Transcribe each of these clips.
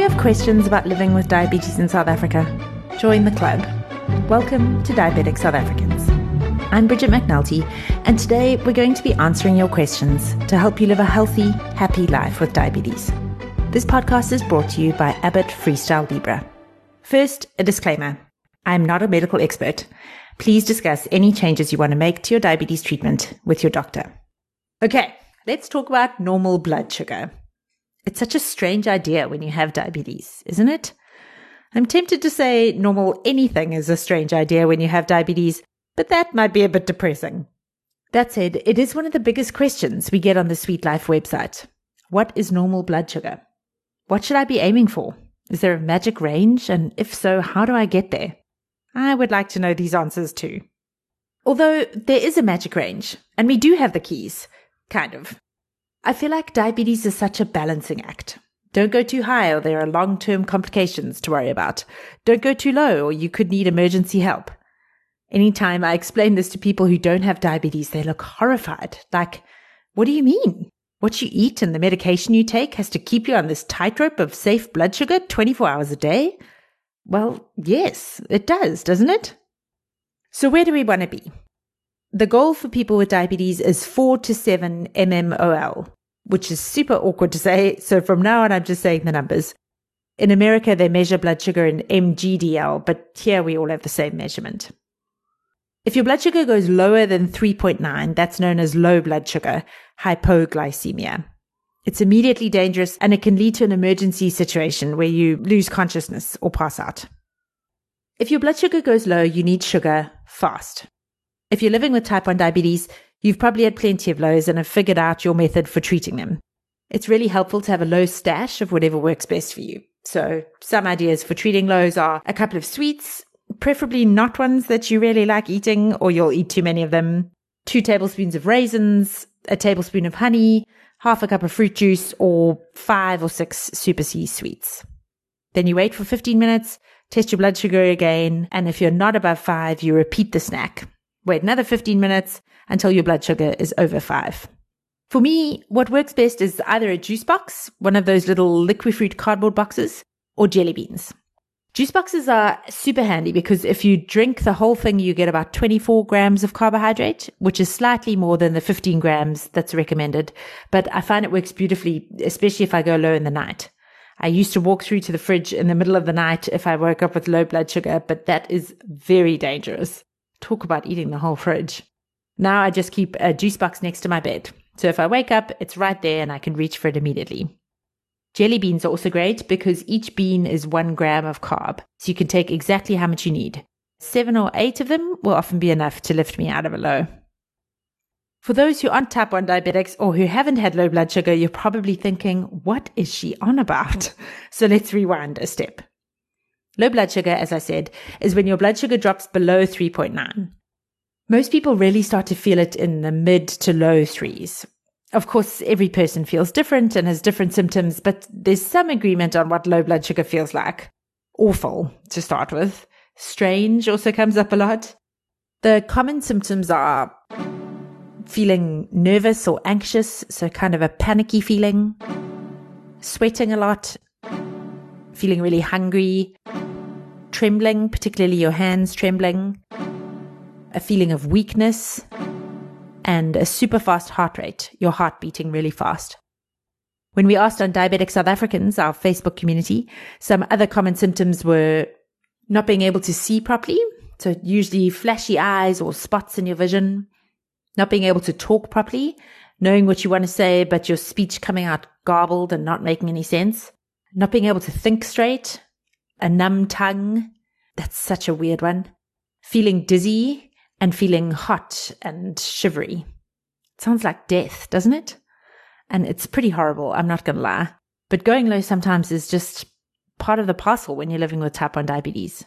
You have questions about living with diabetes in South Africa? Join the club. Welcome to Diabetic South Africans. I'm Bridget McNulty, and today we're going to be answering your questions to help you live a healthy, happy life with diabetes. This podcast is brought to you by Abbott Freestyle Libre. First, a disclaimer I'm not a medical expert. Please discuss any changes you want to make to your diabetes treatment with your doctor. Okay, let's talk about normal blood sugar. It's such a strange idea when you have diabetes, isn't it? I'm tempted to say normal anything is a strange idea when you have diabetes, but that might be a bit depressing. That said, it is one of the biggest questions we get on the Sweet Life website. What is normal blood sugar? What should I be aiming for? Is there a magic range? And if so, how do I get there? I would like to know these answers too. Although there is a magic range, and we do have the keys, kind of. I feel like diabetes is such a balancing act. Don't go too high or there are long term complications to worry about. Don't go too low or you could need emergency help. Anytime I explain this to people who don't have diabetes, they look horrified. Like, what do you mean? What you eat and the medication you take has to keep you on this tightrope of safe blood sugar 24 hours a day? Well, yes, it does, doesn't it? So where do we want to be? The goal for people with diabetes is 4 to 7 mmol, which is super awkward to say. So from now on, I'm just saying the numbers. In America, they measure blood sugar in mgdl, but here we all have the same measurement. If your blood sugar goes lower than 3.9, that's known as low blood sugar, hypoglycemia. It's immediately dangerous and it can lead to an emergency situation where you lose consciousness or pass out. If your blood sugar goes low, you need sugar fast. If you're living with type 1 diabetes, you've probably had plenty of lows and have figured out your method for treating them. It's really helpful to have a low stash of whatever works best for you. So some ideas for treating lows are a couple of sweets, preferably not ones that you really like eating or you'll eat too many of them, two tablespoons of raisins, a tablespoon of honey, half a cup of fruit juice, or five or six Super C sweets. Then you wait for 15 minutes, test your blood sugar again, and if you're not above five, you repeat the snack. Wait another 15 minutes until your blood sugar is over five. For me, what works best is either a juice box, one of those little liquid cardboard boxes, or jelly beans. Juice boxes are super handy because if you drink the whole thing, you get about 24 grams of carbohydrate, which is slightly more than the 15 grams that's recommended. But I find it works beautifully, especially if I go low in the night. I used to walk through to the fridge in the middle of the night if I woke up with low blood sugar, but that is very dangerous. Talk about eating the whole fridge. Now I just keep a juice box next to my bed. So if I wake up, it's right there and I can reach for it immediately. Jelly beans are also great because each bean is one gram of carb, so you can take exactly how much you need. Seven or eight of them will often be enough to lift me out of a low. For those who aren't type 1 diabetics or who haven't had low blood sugar, you're probably thinking, what is she on about? So let's rewind a step. Low blood sugar, as I said, is when your blood sugar drops below 3.9. Most people really start to feel it in the mid to low threes, of course, every person feels different and has different symptoms, but there's some agreement on what low blood sugar feels like. Awful to start with. Strange also comes up a lot. The common symptoms are feeling nervous or anxious, so kind of a panicky feeling, sweating a lot, feeling really hungry, trembling, particularly your hands trembling, a feeling of weakness, and a super fast heart rate, your heart beating really fast. When we asked on Diabetic South Africans, our Facebook community, some other common symptoms were not being able to see properly. So usually flashy eyes or spots in your vision, not being able to talk properly, knowing what you want to say, but your speech coming out garbled and not making any sense, not being able to think straight, a numb tongue. That's such a weird one. Feeling dizzy, and feeling hot and shivery. It sounds like death, doesn't it? And it's pretty horrible, I'm not going to lie. But going low sometimes is just part of the parcel when you're living with type 1 diabetes.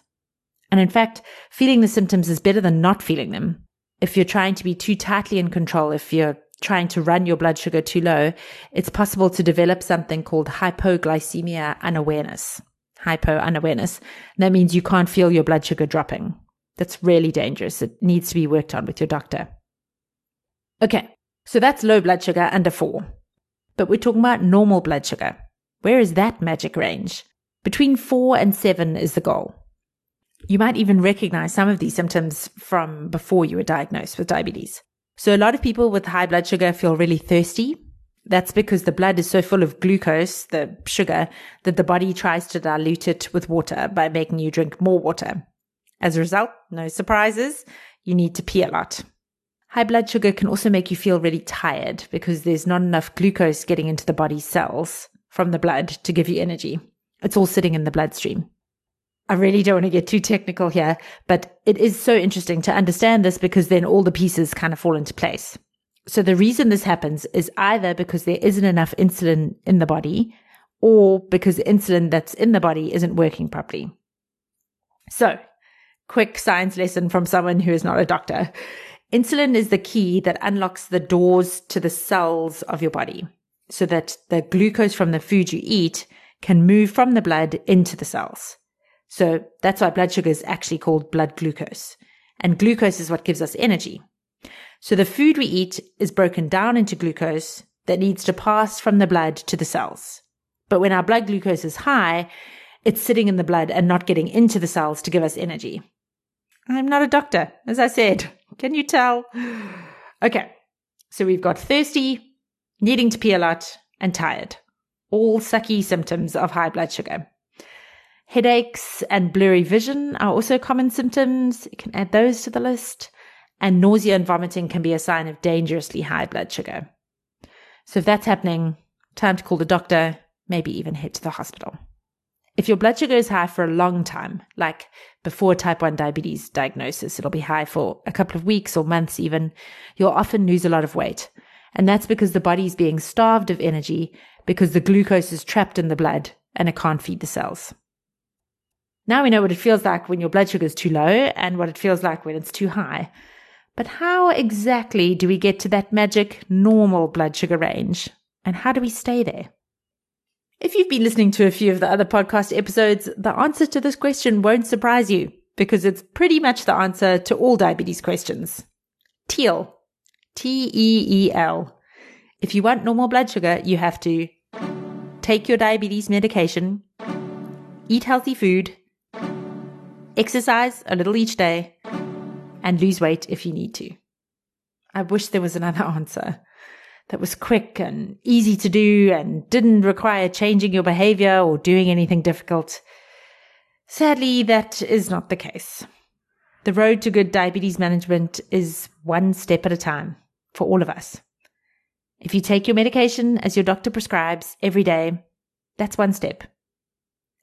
And in fact, feeling the symptoms is better than not feeling them. If you're trying to be too tightly in control, if you're trying to run your blood sugar too low, it's possible to develop something called hypoglycemia unawareness. Hypo unawareness. that means you can't feel your blood sugar dropping. That's really dangerous. It needs to be worked on with your doctor. Okay, so that's low blood sugar under four. But we're talking about normal blood sugar. Where is that magic range? Between four and seven is the goal. You might even recognize some of these symptoms from before you were diagnosed with diabetes. So a lot of people with high blood sugar feel really thirsty. That's because the blood is so full of glucose, the sugar, that the body tries to dilute it with water by making you drink more water. As a result, no surprises, you need to pee a lot. High blood sugar can also make you feel really tired because there's not enough glucose getting into the body's cells from the blood to give you energy. It's all sitting in the bloodstream. I really don't want to get too technical here, but it is so interesting to understand this because then all the pieces kind of fall into place. So the reason this happens is either because there isn't enough insulin in the body or because the insulin that's in the body isn't working properly. So, quick science lesson from someone who is not a doctor. Insulin is the key that unlocks the doors to the cells of your body so that the glucose from the food you eat can move from the blood into the cells. So that's why blood sugar is actually called blood glucose. And glucose is what gives us energy. So the food we eat is broken down into glucose that needs to pass from the blood to the cells. But when our blood glucose is high, it's sitting in the blood and not getting into the cells to give us energy. I'm not a doctor, as I said. Can you tell? Okay, so we've got thirsty, needing to pee a lot, and tired. All sucky symptoms of high blood sugar. Headaches and blurry vision are also common symptoms. You can add those to the list. And nausea and vomiting can be a sign of dangerously high blood sugar. So if that's happening, time to call the doctor, maybe even head to the hospital. If your blood sugar is high for a long time, like before type 1 diabetes diagnosis, it'll be high for a couple of weeks or months even, you'll often lose a lot of weight. And that's because the body's being starved of energy because the glucose is trapped in the blood and it can't feed the cells. Now we know what it feels like when your blood sugar is too low and what it feels like when it's too high. But how exactly do we get to that magic normal blood sugar range? And how do we stay there? If you've been listening to a few of the other podcast episodes, the answer to this question won't surprise you because it's pretty much the answer to all diabetes questions. TEEL. T E E L. If you want normal blood sugar, you have to take your diabetes medication, eat healthy food, exercise a little each day, and lose weight if you need to. I wish there was another answer that was quick and easy to do and didn't require changing your behavior or doing anything difficult. Sadly, that is not the case. The road to good diabetes management is one step at a time for all of us. If you take your medication as your doctor prescribes every day, that's one step.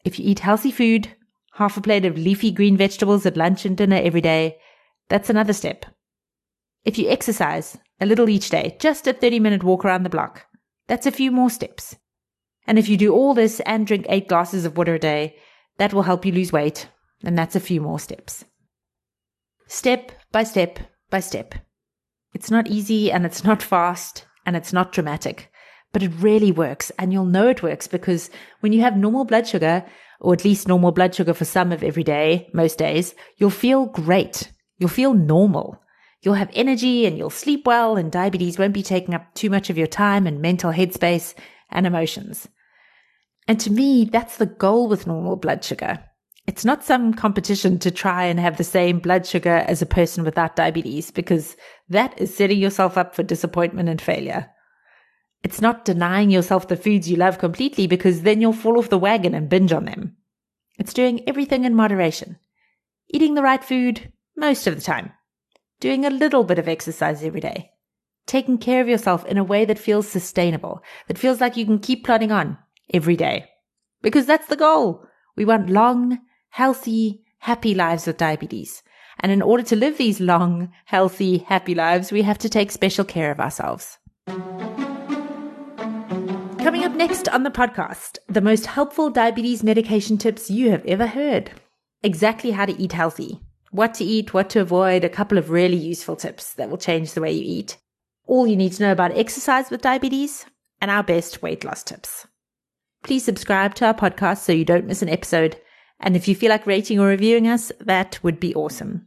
If you eat healthy food, half a plate of leafy green vegetables at lunch and dinner every day, that's another step. If you exercise a little each day, just a 30 minute walk around the block. That's a few more steps. And if you do all this and drink eight glasses of water a day, that will help you lose weight. And that's a few more steps. Step by step by step. It's not easy and it's not fast and it's not dramatic, but it really works. And you'll know it works because when you have normal blood sugar, or at least normal blood sugar for some of every day, most days, you'll feel great. You'll feel normal. You'll have energy and you'll sleep well, and diabetes won't be taking up too much of your time and mental headspace and emotions. And to me, that's the goal with normal blood sugar. It's not some competition to try and have the same blood sugar as a person without diabetes, because that is setting yourself up for disappointment and failure. It's not denying yourself the foods you love completely, because then you'll fall off the wagon and binge on them. It's doing everything in moderation. Eating the right food most of the time doing a little bit of exercise every day, taking care of yourself in a way that feels sustainable, that feels like you can keep plodding on every day. Because that's the goal. We want long, healthy, happy lives with diabetes. And in order to live these long, healthy, happy lives, we have to take special care of ourselves. Coming up next on the podcast, the most helpful diabetes medication tips you have ever heard. Exactly how to eat healthy what to eat, what to avoid, a couple of really useful tips that will change the way you eat, all you need to know about exercise with diabetes, and our best weight loss tips. Please subscribe to our podcast so you don't miss an episode. And if you feel like rating or reviewing us, that would be awesome.